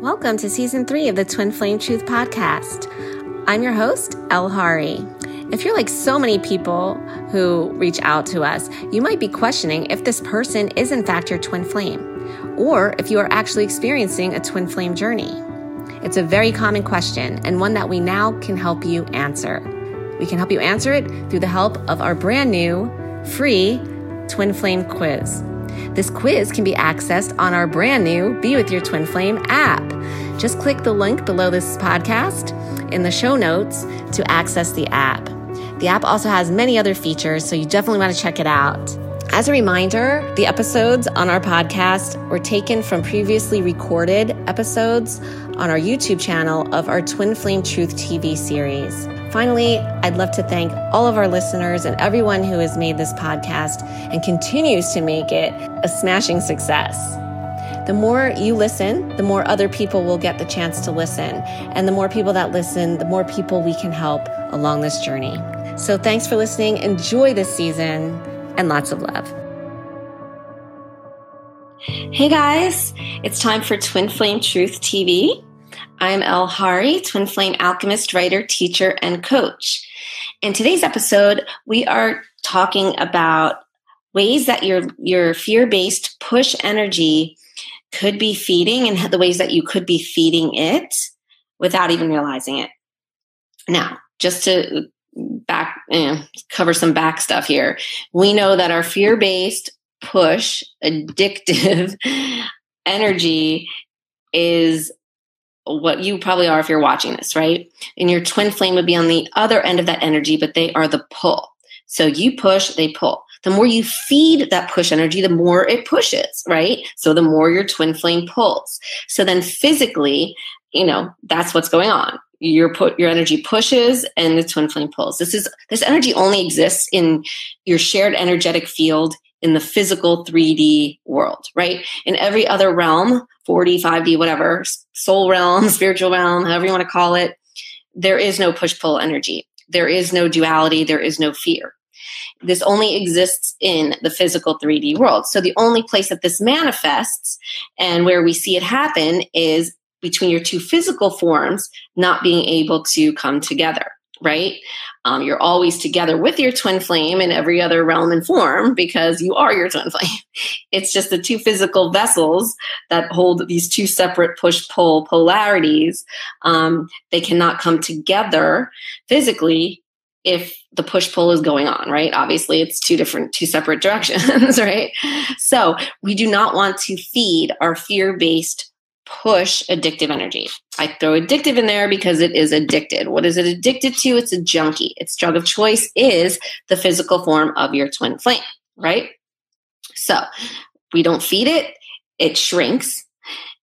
Welcome to season three of the Twin Flame Truth Podcast. I'm your host, Elle Hari. If you're like so many people who reach out to us, you might be questioning if this person is in fact your twin flame, or if you are actually experiencing a twin flame journey. It's a very common question and one that we now can help you answer. We can help you answer it through the help of our brand new free twin flame quiz. This quiz can be accessed on our brand new Be With Your Twin Flame app. Just click the link below this podcast in the show notes to access the app. The app also has many other features, so you definitely want to check it out. As a reminder, the episodes on our podcast were taken from previously recorded episodes on our YouTube channel of our Twin Flame Truth TV series. Finally, I'd love to thank all of our listeners and everyone who has made this podcast and continues to make it a smashing success. The more you listen, the more other people will get the chance to listen. And the more people that listen, the more people we can help along this journey. So thanks for listening. Enjoy this season and lots of love. Hey guys, it's time for Twin Flame Truth TV. I'm Elle Hari, Twin Flame Alchemist, writer, teacher, and coach. In today's episode, we are talking about ways that your your fear-based push energy could be feeding and the ways that you could be feeding it without even realizing it. Now, just to mm, back you know, cover some back stuff here. We know that our fear-based push addictive energy is what you probably are if you're watching this, right? And your twin flame would be on the other end of that energy, but they are the pull. So you push, they pull. The more you feed that push energy, the more it pushes, right? So the more your twin flame pulls. So then physically, you know, that's what's going on. Your put your energy pushes and the twin flame pulls. This is this energy only exists in your shared energetic field in the physical 3D world, right? In every other realm, 4D, 5D, whatever, soul realm, spiritual realm, however you want to call it, there is no push pull energy. There is no duality. There is no fear. This only exists in the physical 3D world. So the only place that this manifests and where we see it happen is between your two physical forms not being able to come together right? Um, you're always together with your twin flame in every other realm and form because you are your twin flame. It's just the two physical vessels that hold these two separate push pull polarities. Um, they cannot come together physically if the push pull is going on, right? Obviously, it's two different, two separate directions, right? So we do not want to feed our fear based push addictive energy. I throw addictive in there because it is addicted. What is it addicted to? It's a junkie. Its drug of choice is the physical form of your twin flame, right? So we don't feed it, it shrinks,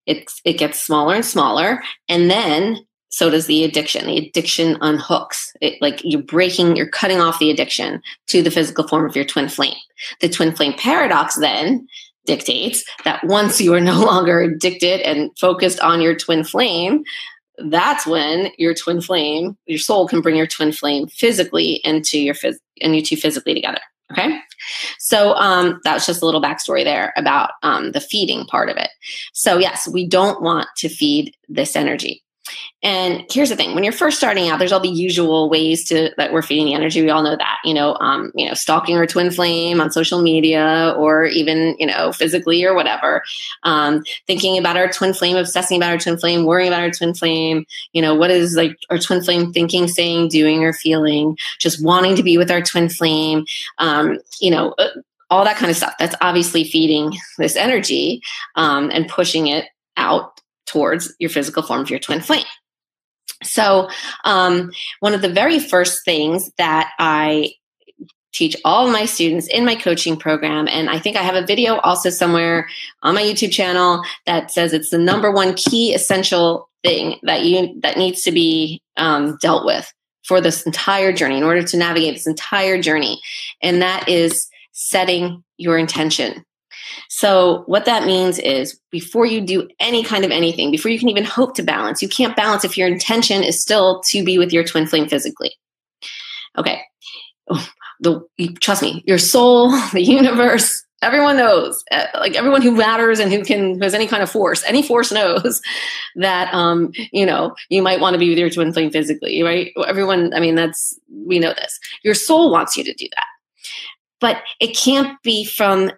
it, it gets smaller and smaller, and then so does the addiction. The addiction unhooks. It, like you're breaking, you're cutting off the addiction to the physical form of your twin flame. The twin flame paradox then dictates that once you are no longer addicted and focused on your twin flame, that's when your twin flame, your soul can bring your twin flame physically into your phys- and you two physically together. Okay. So um, that's just a little backstory there about um, the feeding part of it. So, yes, we don't want to feed this energy. And here's the thing: when you're first starting out, there's all the usual ways to that we're feeding the energy. We all know that, you know, um, you know, stalking our twin flame on social media, or even you know, physically or whatever. Um, thinking about our twin flame, obsessing about our twin flame, worrying about our twin flame. You know, what is like our twin flame thinking, saying, doing, or feeling? Just wanting to be with our twin flame. Um, you know. Uh, all that kind of stuff. That's obviously feeding this energy um, and pushing it out towards your physical form of your twin flame. So, um, one of the very first things that I teach all my students in my coaching program, and I think I have a video also somewhere on my YouTube channel that says it's the number one key essential thing that you that needs to be um, dealt with for this entire journey in order to navigate this entire journey, and that is setting your intention. So, what that means is before you do any kind of anything, before you can even hope to balance, you can't balance if your intention is still to be with your twin flame physically. Okay. The, trust me, your soul, the universe, everyone knows uh, like everyone who matters and who can who has any kind of force any force knows that um you know you might want to be with your twin flame physically right everyone i mean that's we know this your soul wants you to do that but it can't be from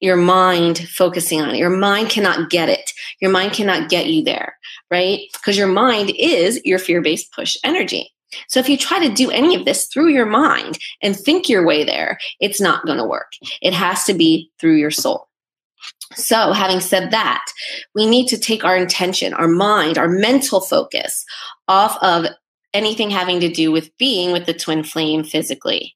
your mind focusing on it your mind cannot get it your mind cannot get you there right because your mind is your fear-based push energy so if you try to do any of this through your mind and think your way there, it's not going to work. It has to be through your soul. So, having said that, we need to take our intention, our mind, our mental focus off of anything having to do with being with the twin flame physically.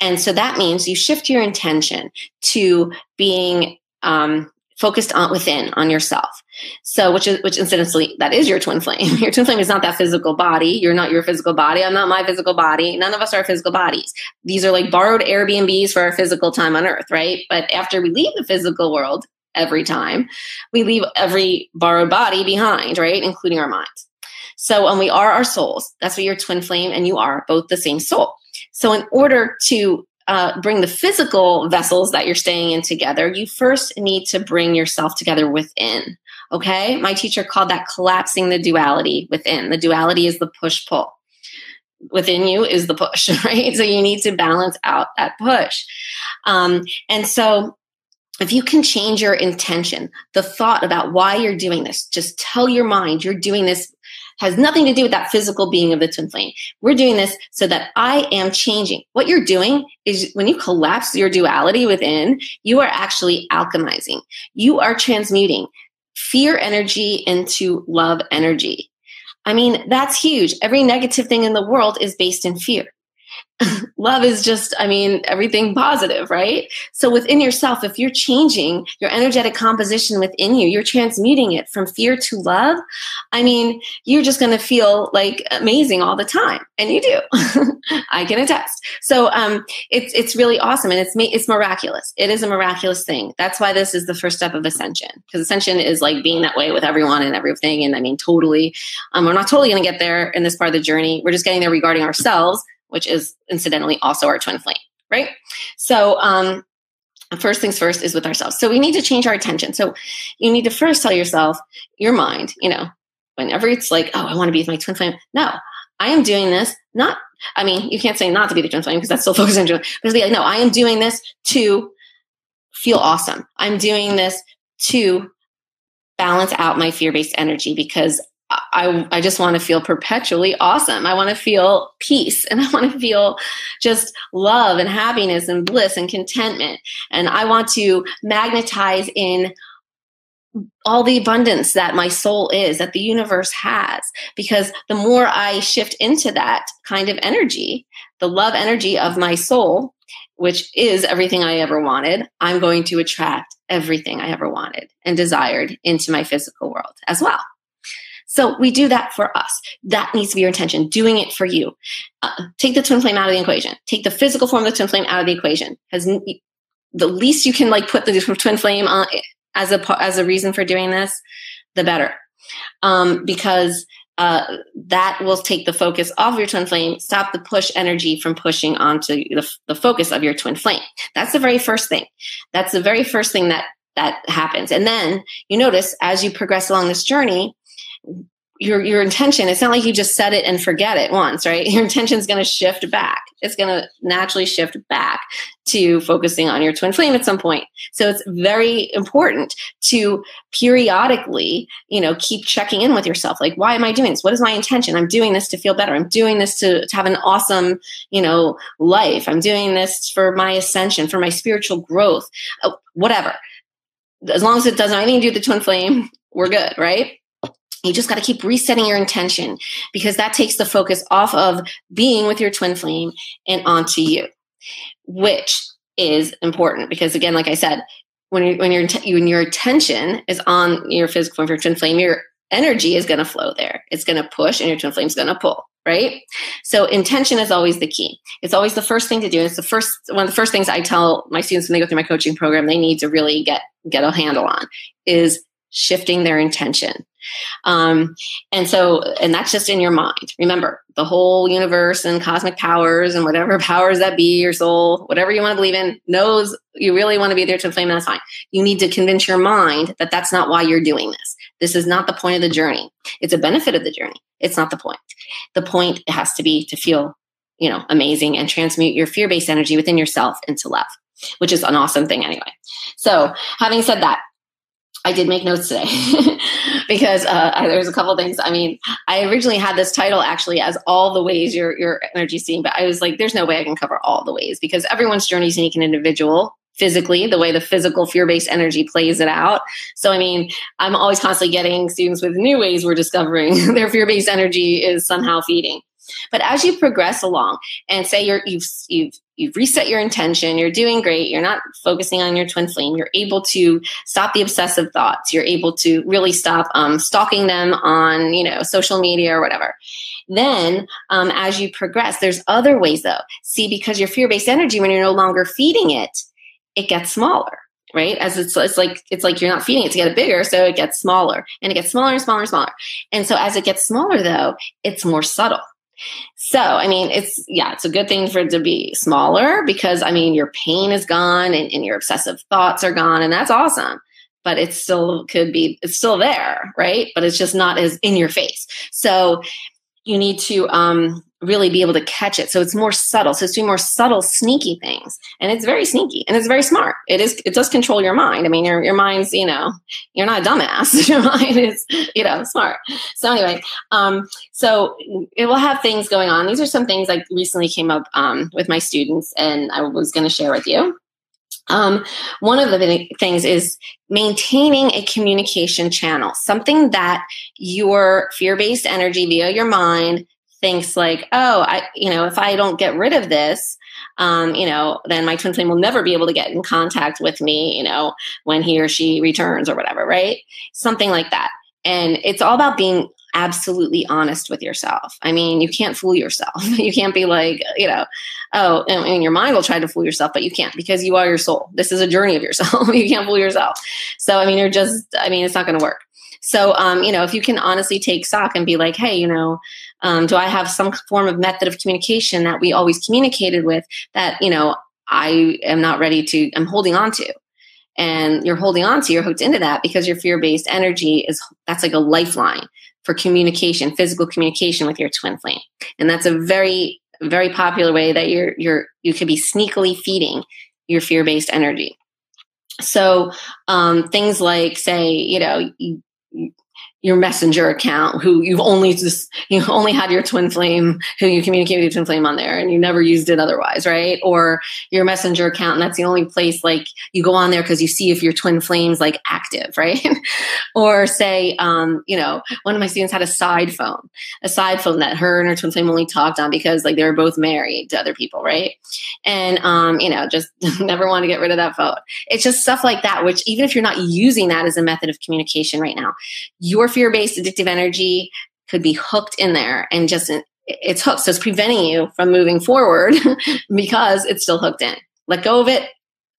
And so that means you shift your intention to being um, focused on within on yourself. So which is which incidentally that is your twin flame. Your twin flame is not that physical body. You're not your physical body. I'm not my physical body. None of us are physical bodies. These are like borrowed airbnbs for our physical time on earth right? But after we leave the physical world every time we leave every borrowed body behind right? Including our minds. So when we are our souls that's what your twin flame and you are both the same soul so in order to uh, bring the physical vessels that you're staying in together, you first need to bring yourself together within. Okay. My teacher called that collapsing the duality within. The duality is the push pull. Within you is the push, right? So you need to balance out that push. Um, and so if you can change your intention, the thought about why you're doing this, just tell your mind you're doing this has nothing to do with that physical being of the twin flame. We're doing this so that I am changing. What you're doing is when you collapse your duality within, you are actually alchemizing. You are transmuting fear energy into love energy. I mean, that's huge. Every negative thing in the world is based in fear. love is just, I mean, everything positive, right? So within yourself, if you're changing your energetic composition within you, you're transmuting it from fear to love. I mean, you're just going to feel like amazing all the time. And you do. I can attest. So, um, it's, it's really awesome. And it's, it's miraculous. It is a miraculous thing. That's why this is the first step of ascension because ascension is like being that way with everyone and everything. And I mean, totally, um, we're not totally going to get there in this part of the journey. We're just getting there regarding ourselves which is incidentally also our twin flame, right? So, um, first things first is with ourselves. So we need to change our attention. So you need to first tell yourself, your mind, you know, whenever it's like, oh, I want to be with my twin flame. No, I am doing this not. I mean, you can't say not to be the twin flame because that's still focusing on but be like, no, I am doing this to feel awesome. I'm doing this to balance out my fear-based energy because I, I just want to feel perpetually awesome. I want to feel peace and I want to feel just love and happiness and bliss and contentment. And I want to magnetize in all the abundance that my soul is, that the universe has. Because the more I shift into that kind of energy, the love energy of my soul, which is everything I ever wanted, I'm going to attract everything I ever wanted and desired into my physical world as well. So we do that for us. That needs to be your intention, doing it for you. Uh, take the twin flame out of the equation. Take the physical form of the twin flame out of the equation. Because the least you can like put the twin flame on as a as a reason for doing this, the better. Um, because uh, that will take the focus off your twin flame, stop the push energy from pushing onto the, the focus of your twin flame. That's the very first thing. That's the very first thing that that happens. And then you notice as you progress along this journey, your your intention it's not like you just set it and forget it once right? Your intention is going to shift back. It's going to naturally shift back to focusing on your twin flame at some point. So it's very important to periodically you know keep checking in with yourself. Like why am i doing this? What is my intention? I'm doing this to feel better. I'm doing this to, to have an awesome you know life. I'm doing this for my ascension for my spiritual growth uh, whatever. As long as it doesn't have anything to do with the twin flame we're good right you just got to keep resetting your intention because that takes the focus off of being with your twin flame and onto you, which is important because again, like I said, when you when your when your attention is on your physical your twin flame, your energy is going to flow there. It's going to push, and your twin flame is going to pull. Right. So intention is always the key. It's always the first thing to do. It's the first one of the first things I tell my students when they go through my coaching program. They need to really get get a handle on is shifting their intention. Um, and so, and that's just in your mind. Remember, the whole universe and cosmic powers and whatever powers that be, your soul, whatever you want to believe in, knows you really want to be there to flame, that's fine. You need to convince your mind that that's not why you're doing this. This is not the point of the journey. It's a benefit of the journey. It's not the point. The point has to be to feel, you know, amazing and transmute your fear based energy within yourself into love, which is an awesome thing anyway. So, having said that, I did make notes today because uh, there's a couple things. I mean, I originally had this title actually as all the ways your your energy seeing, but I was like, there's no way I can cover all the ways because everyone's journey is unique and individual physically, the way the physical fear based energy plays it out. So, I mean, I'm always constantly getting students with new ways we're discovering their fear based energy is somehow feeding. But as you progress along and say you're, you've, you've, you've reset your intention, you're doing great, you're not focusing on your twin flame, you're able to stop the obsessive thoughts, you're able to really stop um, stalking them on, you know, social media or whatever. Then, um, as you progress, there's other ways though. See, because your fear based energy, when you're no longer feeding it, it gets smaller right as it's, it's like it's like you're not feeding it to get it bigger so it gets smaller and it gets smaller and smaller and smaller and so as it gets smaller though it's more subtle so i mean it's yeah it's a good thing for it to be smaller because i mean your pain is gone and, and your obsessive thoughts are gone and that's awesome but it still could be it's still there right? But it's just not as in your face. So you need to um really be able to catch it. So it's more subtle. So it's doing more subtle, sneaky things. And it's very sneaky and it's very smart. It is, it does control your mind. I mean, your, your mind's, you know, you're not a dumbass. your mind is, you know, smart. So anyway, um, so it will have things going on. These are some things I recently came up um, with my students and I was going to share with you. Um, one of the things is maintaining a communication channel, something that your fear based energy via your mind thinks like, oh, I, you know, if I don't get rid of this, um, you know, then my twin flame will never be able to get in contact with me, you know, when he or she returns or whatever, right? Something like that. And it's all about being absolutely honest with yourself. I mean, you can't fool yourself. you can't be like, you know, oh, I mean, your mind will try to fool yourself, but you can't because you are your soul. This is a journey of yourself. you can't fool yourself. So, I mean, you're just, I mean, it's not going to work. So, um, you know, if you can honestly take stock and be like, hey, you know, um, do I have some form of method of communication that we always communicated with that, you know, I am not ready to, I'm holding on to. And you're holding on to, you're hooked into that because your fear based energy is, that's like a lifeline for communication, physical communication with your twin flame. And that's a very, very popular way that you're, you're, you could be sneakily feeding your fear based energy. So um, things like, say, you know, you, your messenger account who you've only just you only had your twin flame who you communicate with twin flame on there and you never used it otherwise right? Or your messenger account and that's the only place like you go on there because you see if your twin flames like active right? Or say um, you know one of my students had a side phone a side phone that her and her twin flame only talked on because like they were both married to other people right? And um, you know just never want to get rid of that phone. It's just stuff like that which even if you're not using that as a method of communication right now your fear based addictive energy could be hooked in there and just it's hooked. So it's preventing you from moving forward because it's still hooked in. Let go of it.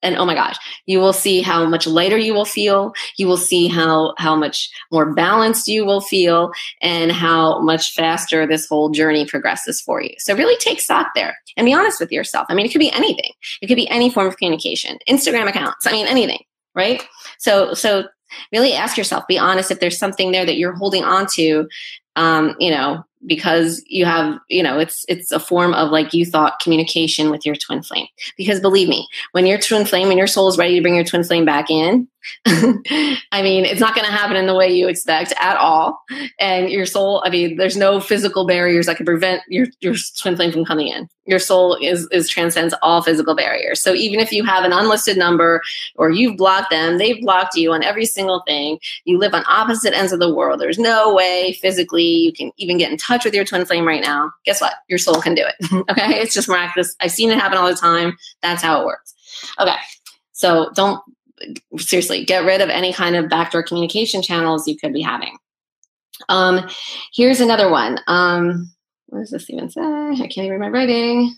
And oh my gosh, you will see how much lighter you will feel. You will see how, how much more balanced you will feel and how much faster this whole journey progresses for you. So really take stock there and be honest with yourself. I mean, it could be anything. It could be any form of communication, Instagram accounts. I mean, anything, right? So, so really ask yourself, be honest if there's something there that you're holding on to, um, you know, because you have you know it's it's a form of like you thought communication with your twin flame. Because believe me when your twin flame and your soul is ready to bring your twin flame back in i mean it's not going to happen in the way you expect at all. And your soul i mean there's no physical barriers that can prevent your your twin flame from coming in. Your soul is is transcends all physical barriers. So even if you have an unlisted number or you've blocked them they've blocked you on every single thing. You live on opposite ends of the world. There's no way physically you can even get in touch with your twin flame right now, guess what? Your soul can do it. okay. It's just miraculous. I've seen it happen all the time. That's how it works. Okay. So don't seriously get rid of any kind of backdoor communication channels you could be having. Um, here's another one. Um, what does this even say? I can't even read my writing.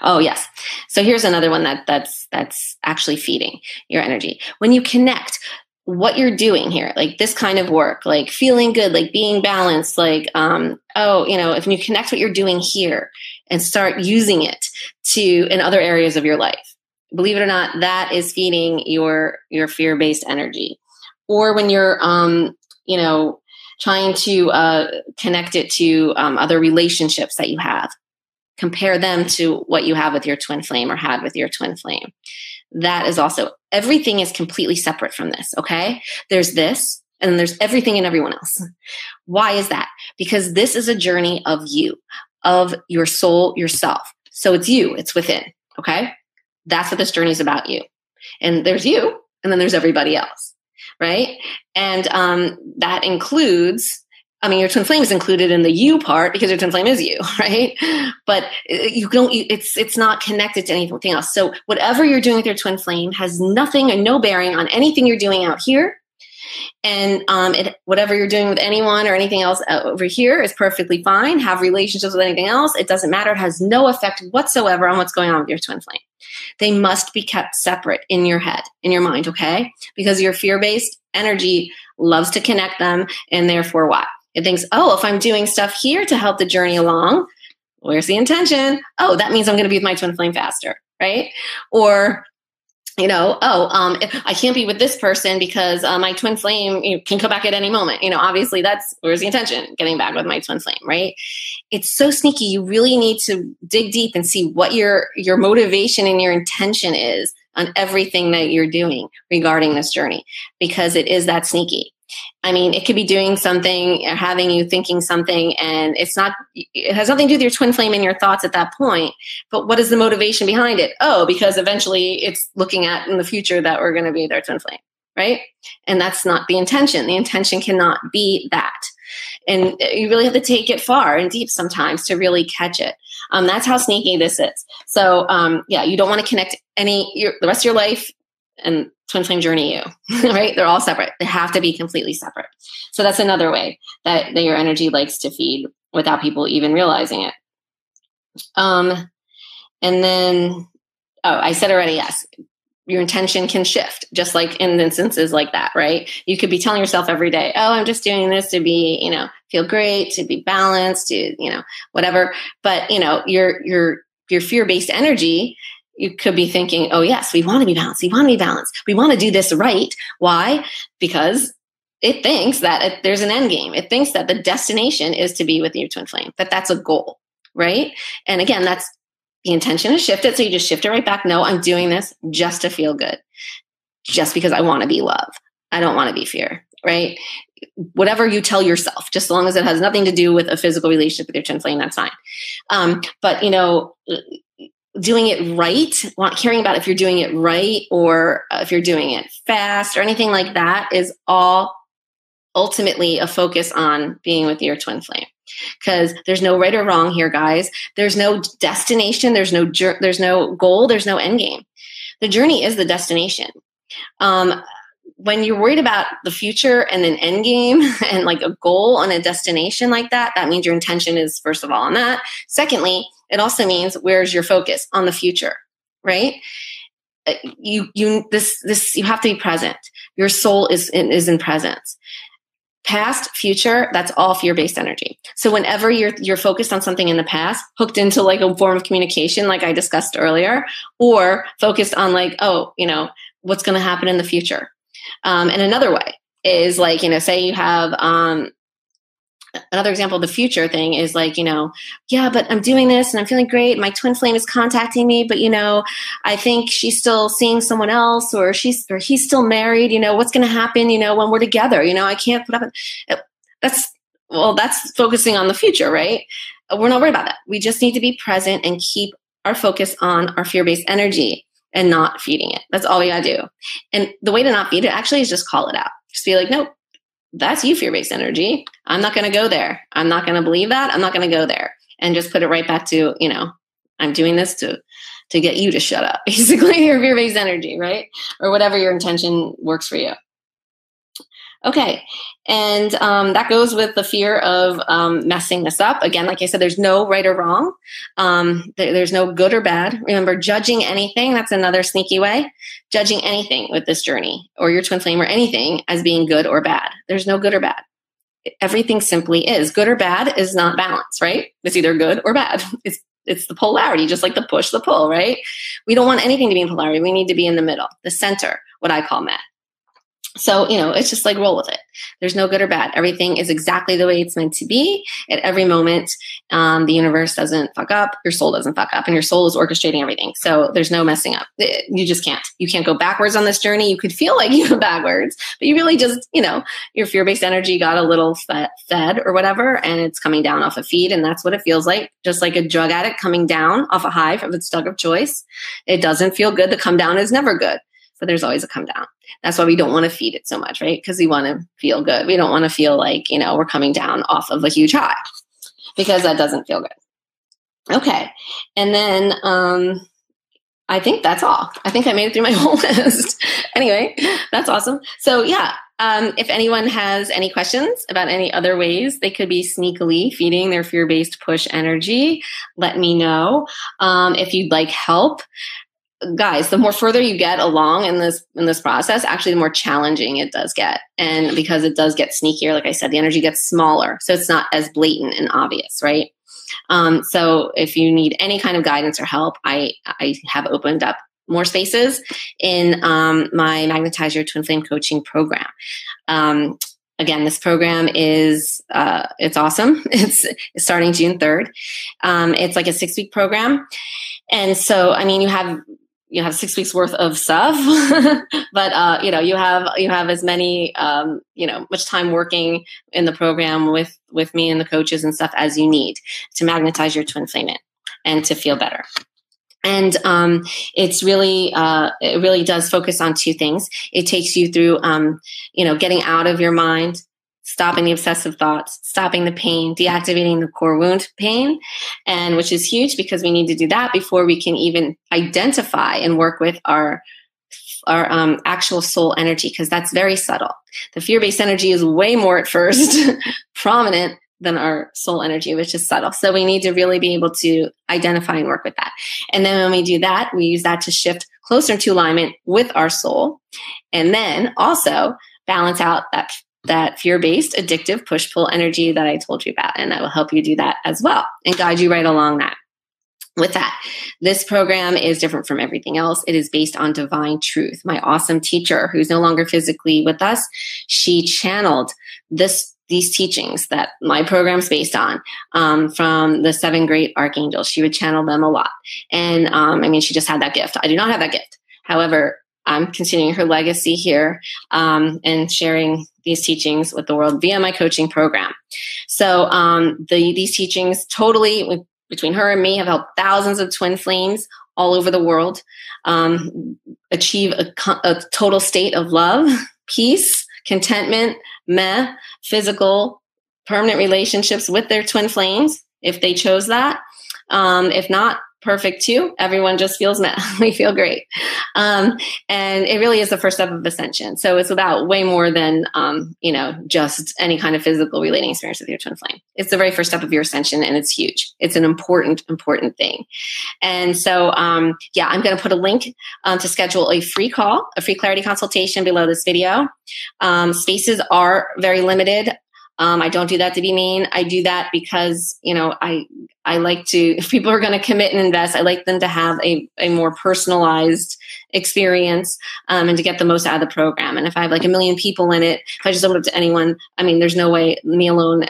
Oh yes. So here's another one that that's that's actually feeding your energy. When you connect what you're doing here, like this kind of work, like feeling good, like being balanced, like, um, oh, you know, if you connect what you're doing here and start using it to in other areas of your life, believe it or not, that is feeding your your fear based energy. Or when you're, um, you know, trying to uh, connect it to um, other relationships that you have, compare them to what you have with your twin flame or had with your twin flame that is also everything is completely separate from this. Okay. There's this and there's everything and everyone else. Why is that? Because this is a journey of you, of your soul, yourself. So it's you, it's within. Okay. That's what this journey is about you. And there's you, and then there's everybody else. Right. And um, that includes I mean, your twin flame is included in the you part because your twin flame is you, right? But uh, you don't. It's it's not connected to anything else. So whatever you're doing with your twin flame has nothing and no bearing on anything you're doing out here. And um, it, whatever you're doing with anyone or anything else over here is perfectly fine. Have relationships with anything else. It doesn't matter. It has no effect whatsoever on what's going on with your twin flame. They must be kept separate in your head, in your mind, okay? Because your fear based energy loves to connect them. And therefore, what? It thinks, oh, if I'm doing stuff here to help the journey along, where's the intention? Oh, that means I'm going to be with my twin flame faster, right? Or, you know, oh, um, I can't be with this person because uh, my twin flame can come back at any moment. You know, obviously that's where's the intention? Getting back with my twin flame, right? It's so sneaky. You really need to dig deep and see what your your motivation and your intention is on everything that you're doing regarding this journey because it is that sneaky. I mean, it could be doing something, or having you thinking something, and it's not, it has nothing to do with your twin flame and your thoughts at that point. But what is the motivation behind it? Oh, because eventually it's looking at in the future that we're going to be their twin flame, right? And that's not the intention. The intention cannot be that. And you really have to take it far and deep sometimes to really catch it. Um, that's how sneaky this is. So, um, yeah, you don't want to connect any your, the rest of your life and twin flame journey you right? They're all separate. They have to be completely separate. So that's another way that, that your energy likes to feed without people even realizing it. Um and then oh i said already yes your intention can shift just like in instances like that right? You could be telling yourself every day oh i'm just doing this to be you know feel great to be balanced to you know whatever. But you know your your your fear-based energy you could be thinking, oh, yes, we want to be balanced. We want to be balanced. We want to do this right. Why? Because it thinks that it, there's an end game. It thinks that the destination is to be with your twin flame, that that's a goal, right? And again, that's the intention is shifted. So you just shift it right back. No, I'm doing this just to feel good, just because I want to be love. I don't want to be fear, right? Whatever you tell yourself, just as long as it has nothing to do with a physical relationship with your twin flame, that's fine. Um, but you know, doing it right, caring about if you're doing it right or if you're doing it fast or anything like that is all ultimately a focus on being with your twin flame. Because there's no right or wrong here guys. There's no destination. There's no there's no goal. There's no end game. The journey is the destination. Um, when you're worried about the future and an end game and like a goal and a destination like that that means your intention is first of all on that. Secondly it also means where's your focus on the future, right? Uh, you you this this you have to be present. Your soul is in, is in presence. Past, future, that's all fear-based energy. So whenever you're you're focused on something in the past, hooked into like a form of communication, like I discussed earlier, or focused on like, oh, you know, what's going to happen in the future. Um, and another way is like, you know, say you have um, another example of the future thing is like you know yeah but i'm doing this and i'm feeling great. My twin flame is contacting me but you know i think she's still seeing someone else or she's or he's still married. You know what's going to happen you know when we're together? You know i can't put up that's well that's focusing on the future right? We're not worried about that. We just need to be present and keep our focus on our fear-based energy and not feeding it. That's all we gotta do. And the way to not feed it actually is just call it out. Just be like nope that's you fear based energy. I'm not going to go there. I'm not going to believe that. I'm not going to go there. And just put it right back to, you know, I'm doing this to to get you to shut up. Basically, your fear based energy, right? Or whatever your intention works for you. Okay. And um, that goes with the fear of um, messing this up. Again, like I said, there's no right or wrong. Um, there, there's no good or bad. Remember, judging anything, that's another sneaky way. Judging anything with this journey or your twin flame or anything as being good or bad. There's no good or bad. Everything simply is. Good or bad is not balance, right? It's either good or bad. It's it's the polarity, just like the push, the pull, right? We don't want anything to be in polarity. We need to be in the middle, the center, what I call met. So, you know, it's just like roll with it. There's no good or bad. Everything is exactly the way it's meant to be at every moment. Um, the universe doesn't fuck up. Your soul doesn't fuck up and your soul is orchestrating everything. So there's no messing up. You just can't. You can't go backwards on this journey. You could feel like you go backwards, but you really just, you know, your fear based energy got a little fed or whatever, and it's coming down off a feed. And that's what it feels like. Just like a drug addict coming down off a high of its drug of choice. It doesn't feel good. The come down is never good but there's always a come down. That's why we don't want to feed it so much, right? Because we want to feel good. We don't want to feel like, you know, we're coming down off of a huge high because that doesn't feel good. Okay. And then um I think that's all. I think I made it through my whole list. anyway, that's awesome. So yeah, um, if anyone has any questions about any other ways they could be sneakily feeding their fear-based push energy, let me know. Um, if you'd like help, guys the more further you get along in this in this process actually the more challenging it does get. And because it does get sneakier like i said the energy gets smaller. So it's not as blatant and obvious right? Um, so if you need any kind of guidance or help i i have opened up more spaces in um, my magnetize your twin flame coaching program. Um, again this program is uh, it's awesome. It's, starting june 3rd um, it's like a six week program. And so i mean you have you have six weeks worth of stuff but uh, you know you have you have as many um, you know much time working in the program with with me and the coaches and stuff as you need to magnetize your twin flame in and to feel better. And um, it's really uh, it really does focus on two things. It takes you through um, you know getting out of your mind stopping the obsessive thoughts, stopping the pain, deactivating the core wound pain, and which is huge because we need to do that before we can even identify and work with our our um, actual soul energy because that's very subtle. The fear based energy is way more at first prominent than our soul energy, which is subtle. So we need to really be able to identify and work with that. And then when we do that, we use that to shift closer to alignment with our soul. And then also balance out that that fear based addictive push pull energy that I told you about. And I will help you do that as well and guide you right along that. With that, this program is different from everything else. It is based on divine truth. My awesome teacher, who's no longer physically with us, she channeled this these teachings that my program's based on um, from the seven great archangels. She would channel them a lot, and um, I mean, she just had that gift. I do not have that gift. However, I'm continuing her legacy here um, and sharing these teachings with the world via my coaching program. So um, the, these teachings totally between her and me have helped thousands of twin flames all over the world um, achieve a, a, total state of love, peace, contentment, meh, physical, permanent relationships with their twin flames if they chose that. Um, if not, perfect too. Everyone just feels met. we feel great. Um, and it really is the first step of ascension. So it's about way more than, um, you know, just any kind of physical relating experience with your twin flame. It's the very first step of your ascension and it's huge. It's an important, important thing. And so, um, yeah, I'm going to put a link um, to schedule a free call, a free clarity consultation below this video. Um, spaces are very limited. Um, I don't do that to be mean. I do that because, you know, I, I like to, if people are going to commit and invest, I like them to have a, a more personalized experience um, and to get the most out of the program. And if I have like a million people in it, if I just open up to anyone, I mean, there's no way me alone,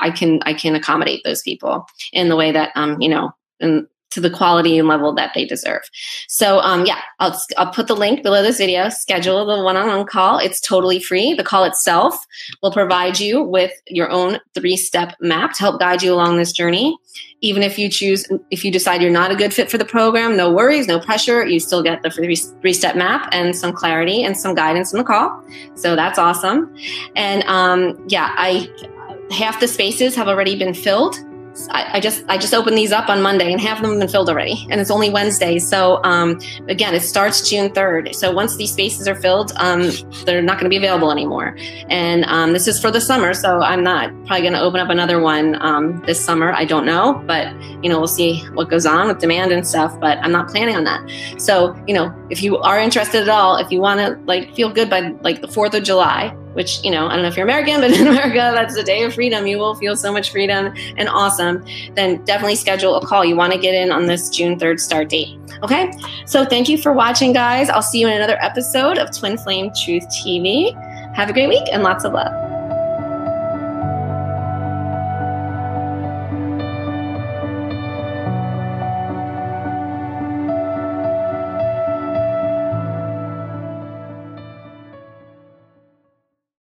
I can, I can accommodate those people in the way that, um, you know, and to the quality and level that they deserve. So um, yeah, I'll, I'll put the link below this video. Schedule the one-on-one call. It's totally free. The call itself will provide you with your own three-step map to help guide you along this journey. Even if you choose, if you decide you're not a good fit for the program, no worries, no pressure. You still get the three, three-step map and some clarity and some guidance in the call. So that's awesome. And um, yeah, I half the spaces have already been filled I, I, just I just opened these up on Monday and half of them have been filled already, and it's only Wednesday. So um, again, it starts June third. So once these spaces are filled, um, they're not going to be available anymore. And um, this is for the summer, so I'm not probably going to open up another one um, this summer. I don't know, but you know we'll see what goes on with demand and stuff. But I'm not planning on that. So you know if you are interested at all, if you want to like feel good by like the Fourth of July, which, you know, I don't know if you're American, but in America, that's the day of freedom. You will feel so much freedom and awesome. Then definitely schedule a call. You want to get in on this June 3rd start date. Okay. So thank you for watching, guys. I'll see you in another episode of Twin Flame Truth TV. Have a great week and lots of love.